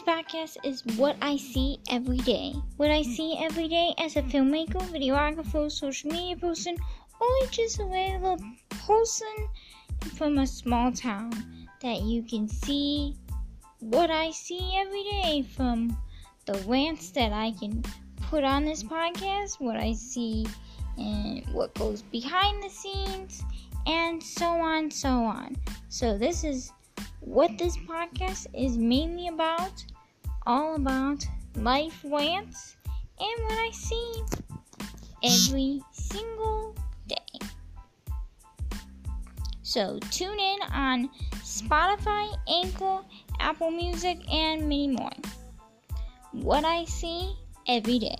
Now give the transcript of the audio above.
podcast is what I see every day. What I see every day as a filmmaker, videographer, social media person, or just a regular person from a small town. That you can see what I see every day from the rants that I can put on this podcast, what I see and what goes behind the scenes, and so on, so on. So, this is what this podcast is mainly about all about life rants and what I see every single day. So, tune in on Spotify, Anchor, Apple Music, and many more. What I see every day.